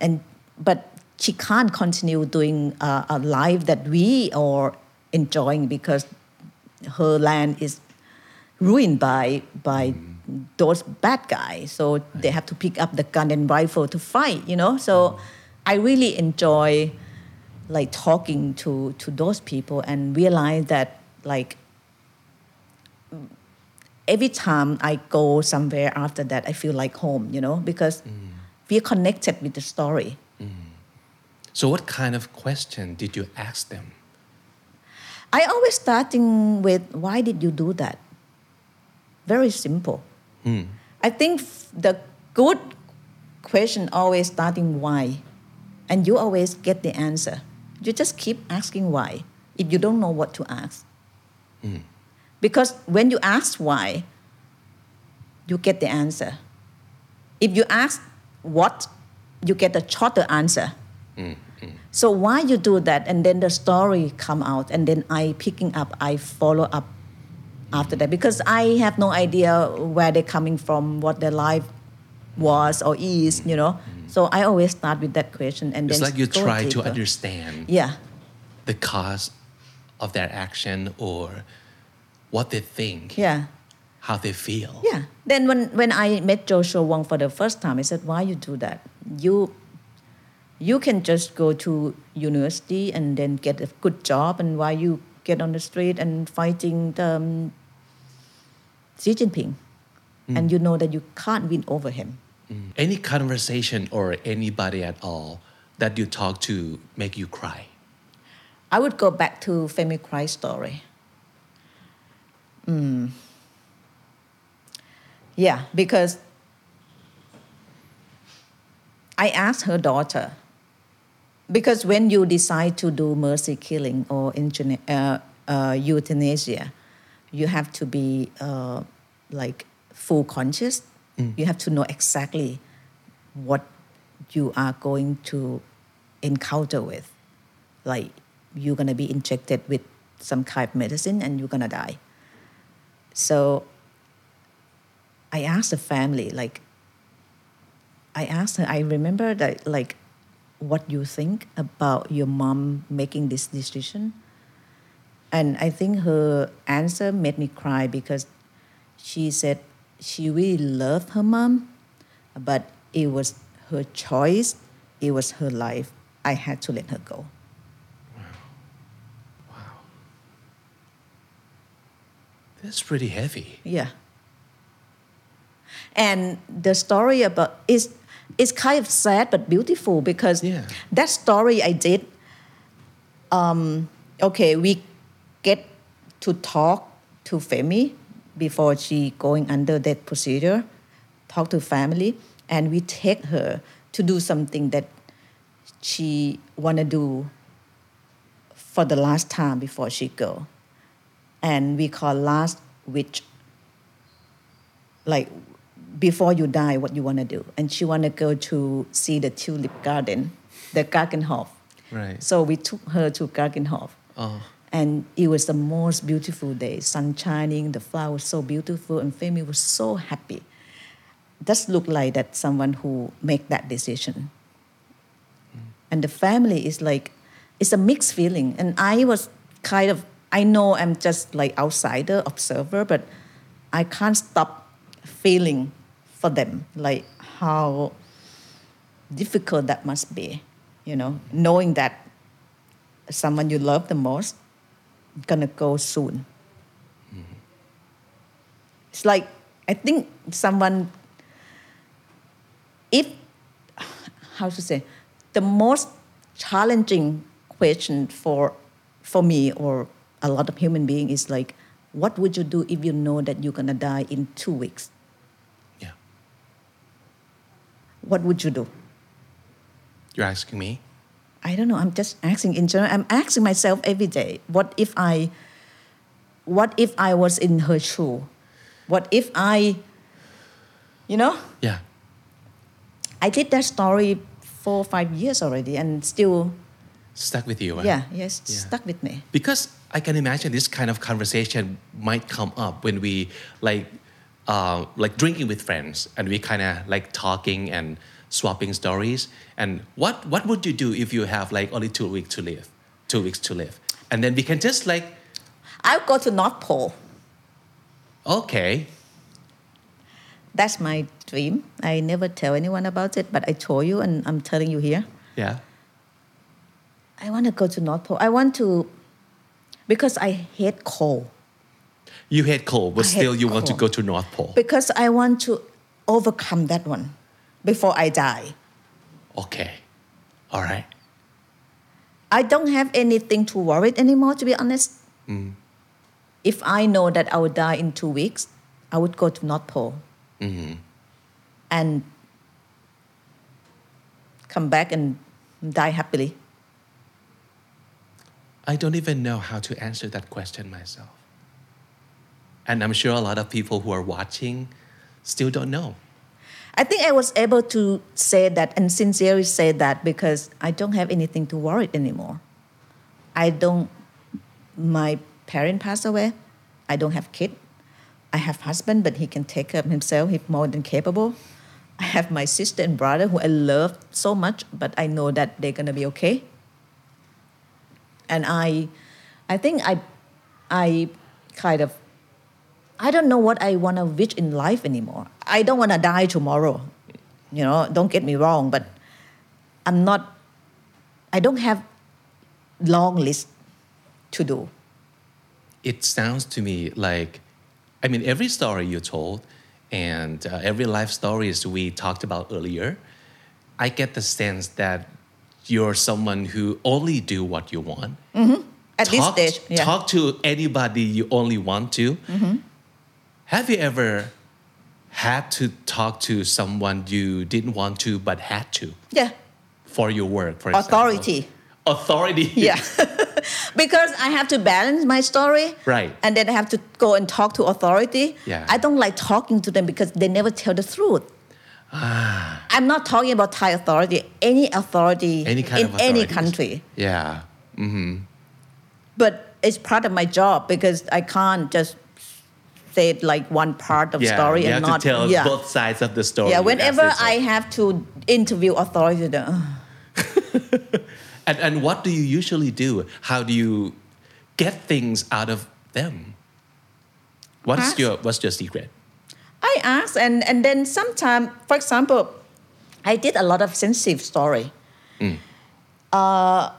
A: And but she can't continue doing uh, a life that we are enjoying because her land is ruined by by those bad guys. So they have to pick up the gun and rifle to fight you know? So mm-hmm. i really enjoy like talking to to those people and realize that like every time I go somewhere after that, I feel like home, you know, because mm. we're connected with the story. Mm.
B: So, what kind of question did you ask them?
A: I always starting with why did you do that? Very simple. Hmm. I think the good question always starting why, and you always get the answer. You just keep asking why if you don't know what to ask. Hmm. Because when you ask why, you get the answer. If you ask what, you get a shorter answer. Hmm. So why you do that, and then the story come out, and then I picking up, I follow up after that because I have no idea where they're coming from, what their life was or is, you know. Mm-hmm. So I always start with that question, and
B: It's
A: then
B: like you try to understand
A: Yeah,
B: the cause of their action or what they think,
A: yeah.
B: how they feel.
A: Yeah. Then when, when I met Joshua Wong for the first time, I said, why you do that? You you can just go to university and then get a good job and why you get on the street and fighting the, um, Xi Jinping. And you know that you can't win over him.
B: Any conversation or anybody at all that you talk to make you cry?
A: I would go back to Femi Christ story. Mm. Yeah, because I asked her daughter, because when you decide to do mercy killing or uh, uh, euthanasia, you have to be uh, like full conscious. You have to know exactly what you are going to encounter with. Like you're gonna be injected with some kind of medicine and you're gonna die. So I asked the family, like, I asked her, I remember that, like, what you think about your mom making this decision. And I think her answer made me cry because she said she really loved her mom, but it was her choice, it was her life. I had to let her go. Wow. Wow.
B: That's pretty heavy.
A: Yeah. And the story about is is kind of sad but beautiful because
B: Yeah.
A: that story I did. Um, okay, we get to talk to Femi before she going under that procedure, talk to family, and we take her to do something that she wanna do for the last time before she go and we call last witch like before you die what you want to do. And she want to go to see the tulip garden the Keukenhof
B: Right.
A: so we took her to Keukenhof
B: Oh. Uh-huh.
A: and it was the most beautiful day. Sun shining the flowers so beautiful and Femi was so happy. Just look like that someone who make that decision. Mm. And the family is like it's a mixed feeling. And i was kind of i know i'm just like outsider observer but i can't stop feeling for them like how difficult that must be you know knowing that someone you love the most gonna go soon. Mm-hmm. It's like i think someone if how to say the most challenging question for for me or a lot of human being is like what would you do if you know that you're gonna die in two weeks
B: Yeah.
A: What would you do?
B: You're asking me?
A: I don't know. I'm just asking in general. I'm asking myself every day. What if I, what if I was in her shoe? What if I, you know,
B: Yeah.
A: I did that story four or five years already, and still,
B: Stuck with you. huh?
A: yeah, yes,
B: Yeah.
A: stuck with me.
B: Because I can imagine this kind of conversation might come up when we like uh, like drinking with friends and we kind of like talking and swapping stories. And what what would you do if you have like only two weeks to live, two weeks to live, and then we can just like
A: I'll go to North Pole.
B: okay,
A: That's my dream. I never tell anyone about it, but I told you, and I'm telling you here.
B: yeah,
A: I want to go to North Pole. I want to, because I hate cold.
B: You hate cold, but
A: I
B: still you want to go to North Pole.
A: Because I want to overcome that one before I die.
B: Okay, all right.
A: I don't have anything to worry anymore, to be honest. Mm. If I know that I would die in two weeks, I would go to North Pole mm-hmm. and come back and die happily.
B: I don't even know how to answer that question myself. And I'm sure a lot of people who are watching still don't know.
A: I think I was able to say that and sincerely say that because I don't have anything to worry anymore. I don't, my parent passed away. I don't have kid. I have husband, but he can take care of himself. He's more than capable. I have my sister and brother who I love so much, but I know that they're gonna be okay. And I, I think I, I kind of I don't know what I want to wish in life anymore. I don't want to die tomorrow. You know, don't get me wrong, but I'm not, I don't have long list to do.
B: It sounds to me like, I mean, every story you told and uh, every life stories we talked about earlier, I get the sense that you're someone who only do what you want.
A: At
B: talk,
A: this stage, yeah.
B: talk to anybody you only want to. Have you ever had to talk to someone you didn't want to but had to
A: Yeah,
B: for your work, for example?
A: authority.
B: Authority.
A: Yeah. because I have to balance my story.
B: Right.
A: And then I have to go and talk to authority.
B: Yeah.
A: I don't like talking to them because they never tell the truth.
B: Ah.
A: I'm not talking about Thai authority, any authority
B: Any kind
A: in any country.
B: Yeah. Hmm.
A: but it's part of my job because I can't just say it like one part of
B: Yeah.
A: story
B: you
A: and
B: have
A: not
B: to tell
A: yeah.
B: both sides of the story.
A: yeah, whenever. I have to interview authority.
B: And, and what do you usually do? How do you get things out of them? What's
A: Ask.
B: your What's your secret?
A: I ask, and and then sometimes, for example, I did a lot of sensitive story. Uh,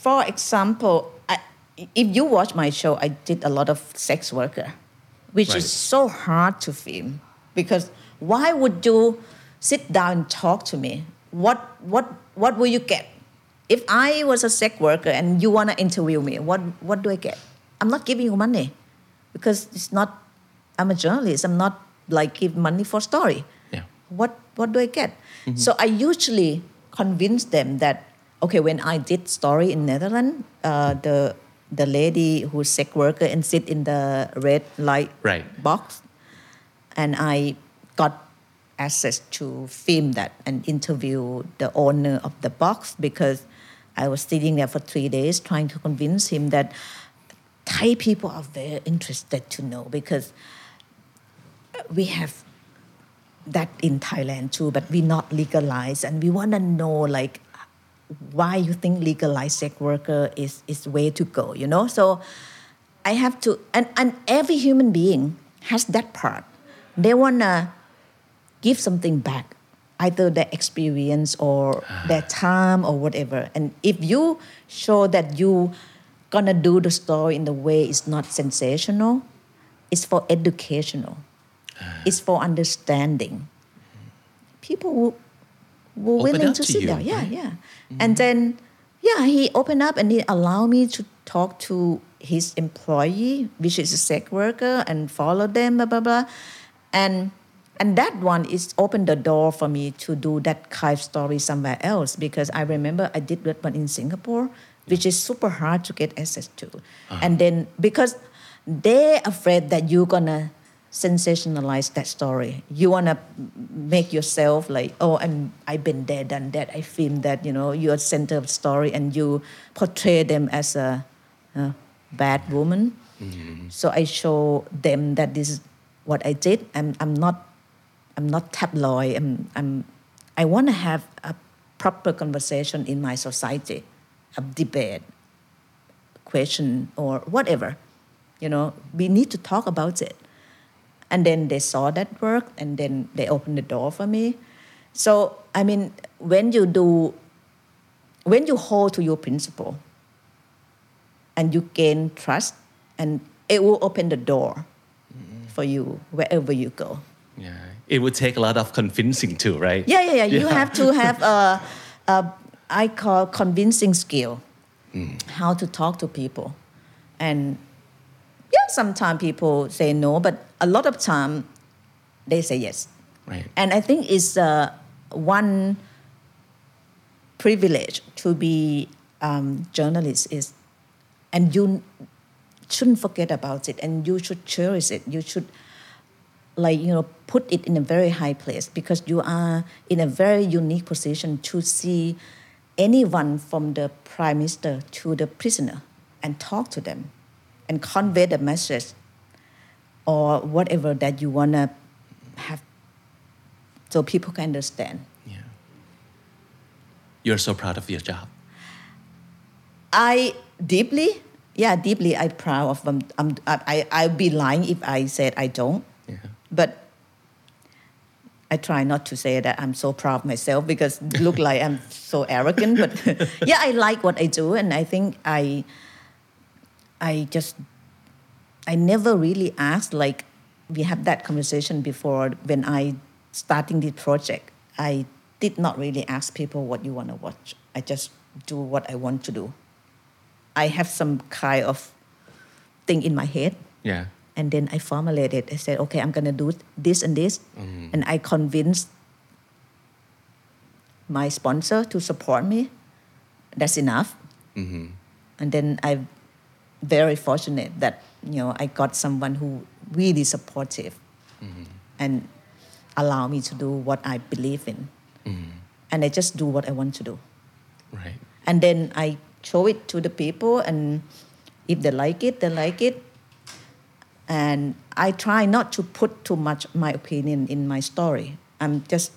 A: for example, if you watch my show, I did a lot of sex worker, which is so hard to film because why would you sit down and talk to me? What what what will you get? If I was a sex worker and you wanna interview me, what what do I get? I'm not giving you money because it's not. I'm a journalist. I'm not like give money for story
B: Yeah.
A: what what do I get? So I usually convince them that okay, when I did story in Netherlands, uh, the the lady who's sex worker and sit in the red light
B: Right.
A: box, and I got access to film that and interview the owner of the box because I was sitting there for three days trying to convince him that Thai people are very interested to know because we have that in Thailand too, but we not legalized, and we want to know like why you think legalized sex worker is is way to go. You know, so I have to, and and every human being has that part. They wanna give something back, either their experience or their ah. time or whatever. And if you show that you gonna do the story in the way it's not sensational, it's for educational, ah. it's for understanding. People will, will
B: Open
A: willing to
B: to
A: sit
B: you,
A: there. Yeah,
B: right?
A: yeah. Mm-hmm. And then, yeah, he opened up and he allowed me to talk to his employee, which is a sex worker, and follow them, blah, blah, blah. And And that one is opened the door for me to do that kind of story somewhere else because I remember I did that one in Singapore, which is super hard to get access to. Uh-huh. And then because they're afraid that you're gonna sensationalize that story. You wanna make yourself like, oh, I'm I've been there, done that. I filmed that. You know, you're center of the story, and you portray them as a, a bad woman. Mm-hmm. So I show them that this is what I did. I'm I'm not I'm not tabloid. I'm, I'm, I want to have a proper conversation in my society, a debate, question, or whatever. You know, we need to talk about it. And then they saw that work, and then they opened the door for me. So, I mean, when you do, when you hold to your principle, and you gain trust, and it will open the door for you wherever you go.
B: Yeah. It would take a lot of convincing too, right?
A: Yeah, yeah, yeah. You
B: Yeah.
A: have to have a, a I call convincing skill, mm. how to talk to people, and yeah, sometimes people say no, but a lot of time they say yes.
B: Right.
A: And I think it's uh, one privilege to be um, journalist is, and you shouldn't forget about it, and you should cherish it. You should like you know put it in a very high place because you are in a very unique position to see anyone from the prime minister to the prisoner and talk to them and convey the message or whatever that you want to have so people can understand
B: Yeah. You're so proud of your job.
A: i deeply yeah deeply I'm proud of them I'm, I, I, i'd be lying if i said i don't
B: Yeah.
A: but I try not to say that I'm so proud of myself because it look like I'm so arrogant. But yeah, I like what I do, and I think I, I just, I never really asked. Like we have that conversation before when I starting this project. I did not really ask people what you want to watch. I just do what I want to do. I have some kind of thing in my head
B: Yeah.
A: and then I formulated. I said, okay, I'm gonna do this and this, mm-hmm. and I convinced my sponsor to support me. That's enough. Mm-hmm. And then I'm very fortunate that you know I got someone who really supportive mm-hmm. and allow me to do what I believe in, mm-hmm. and I just do what I want to do
B: Right.
A: and then I show it to the people, and if they like it, they like it. And I try not to put too much my opinion in my story. I'm just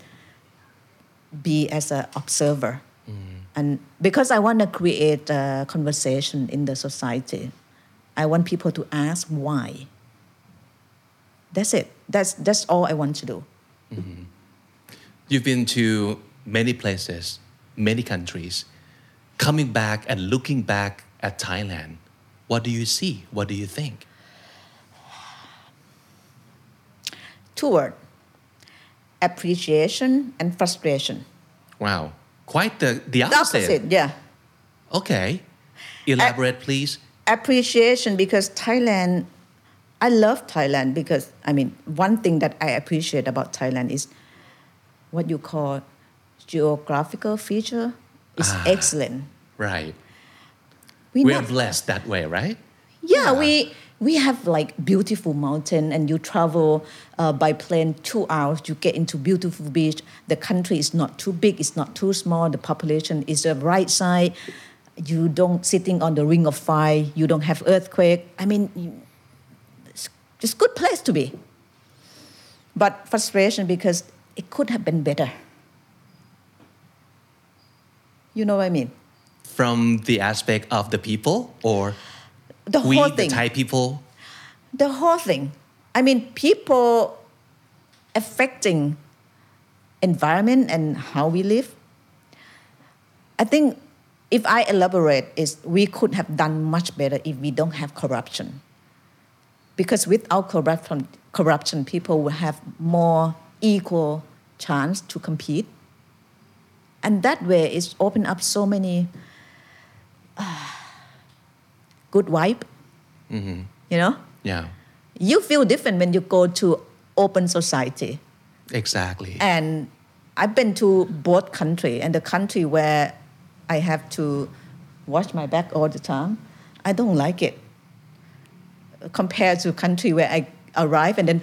A: be as an observer, mm-hmm. And because I want to create a conversation in the society, I want people to ask why. That's it. That's that's all I want to do. Mm-hmm.
B: You've been to many places, many countries. Coming back and looking back at Thailand, what do you see? What do you think?
A: Two words: appreciation and frustration.
B: Wow. Quite the, the
A: The
B: opposite.
A: opposite, yeah.
B: Okay. Elaborate, please.
A: appreciation because Thailand, I love Thailand because I mean one thing that I appreciate about Thailand is what you call geographical feature is
B: Ah.
A: excellent.
B: Right.
A: We
B: We're
A: not-
B: blessed that way, right?
A: yeah,
B: Yeah.
A: we we have like beautiful mountain and you travel uh, by plane two hours you get into beautiful beach. The country is not too big it's not too small the population is the right side. You don't sitting on the ring of fire you don't have earthquake. I mean it's it's good place to be. But frustration because it could have been better. You know what i mean?
B: From the aspect of the people or
A: the
B: we,
A: whole
B: the
A: thing
B: Thai people?
A: the whole thing. I mean, people affecting environment and how we live. I think if I elaborate, is we could have done much better if we don't have corruption. Because without corruption, corruption, people will have more equal chance to compete, and that way it's opened up so many uh, good vibe. Mm-hmm. You know?
B: Yeah.
A: you feel different when you go to open society.
B: Exactly.
A: And I've been to both country and the country where I have to watch my back all the time I don't like it. Compared to country where I arrive and then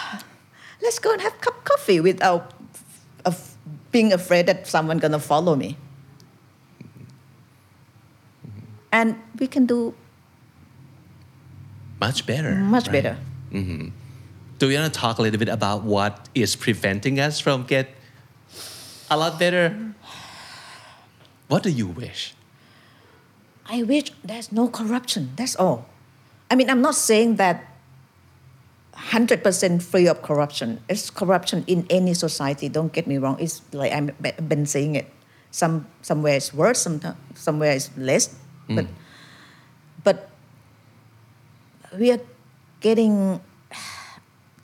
A: let's go and have a cup of coffee without being afraid that someone gonna follow me and we can do
B: much better
A: much
B: right?
A: better mm-hmm.
B: do you want to talk a little bit about what is preventing us from get a lot better what do you wish
A: I wish there's no corruption. That's all. I mean, I'm not saying that 100% free of corruption. It's corruption in any society. Don't get me wrong. It's like I've been saying it. Some somewhere it's worse, some somewhere it's less. But mm. but we are getting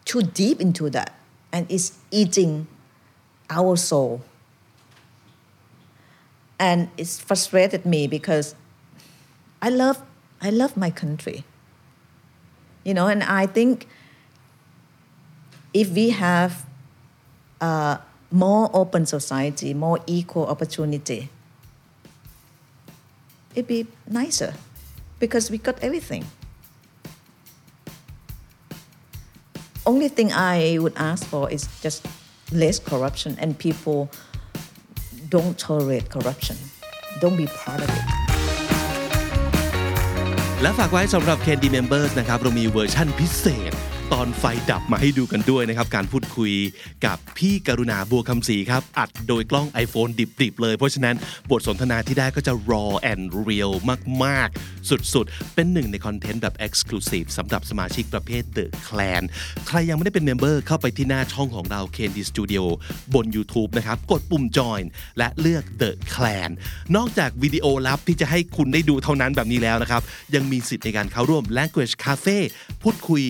A: too deep into that, and it's eating our soul. And it's frustrated me because I love I love my country. You know, and I think if we have a more open society, more equal opportunity, it'd be nicer because we got everything. Only thing I would ask for is just less corruption and people don't tolerate corruption. Don't be part of it.
C: และฝากไว้สำหรับ KND Members นะครับเรามีเวอร์ชั่นพิเศษ ตอนไฟดับมาให้ดูกันด้วยนะครับ การพูดคุยกับพี่กรุณาบัวคำศรีครับ อัดโดยกล้อง iPhone ดิบๆเลย เพราะฉะนั้นบทสนทนาที่ได้ก็จะ raw and real มากๆ สุดๆ เป็นหนึ่งในคอนเทนต์แบบ exclusive สำหรับสมาชิกประเภท The Clan ใครยังไม่ได้เป็นเมมเบอร์เข้าไปที่หน้าช่องของเรา Candy Studio บน YouTube นะครับ กดปุ่ม join และเลือก The Clan นอกจากวิดีโอลับที่จะให้คุณได้ดูเท่านั้นแบบนี้แล้วนะครับ ยังมีสิทธิ์ในการเข้าร่วม Language Cafe พูดคุย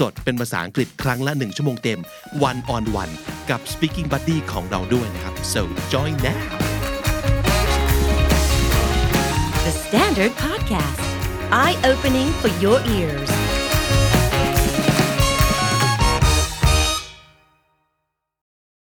C: สดๆเป็นภาษาอังกฤษครั้งละ 1 ชั่วโมงเต็ม one on one กับ Speaking Buddy ของเราด้วยนะครับ so join now
D: The Standard Podcast, eye opening for your ears.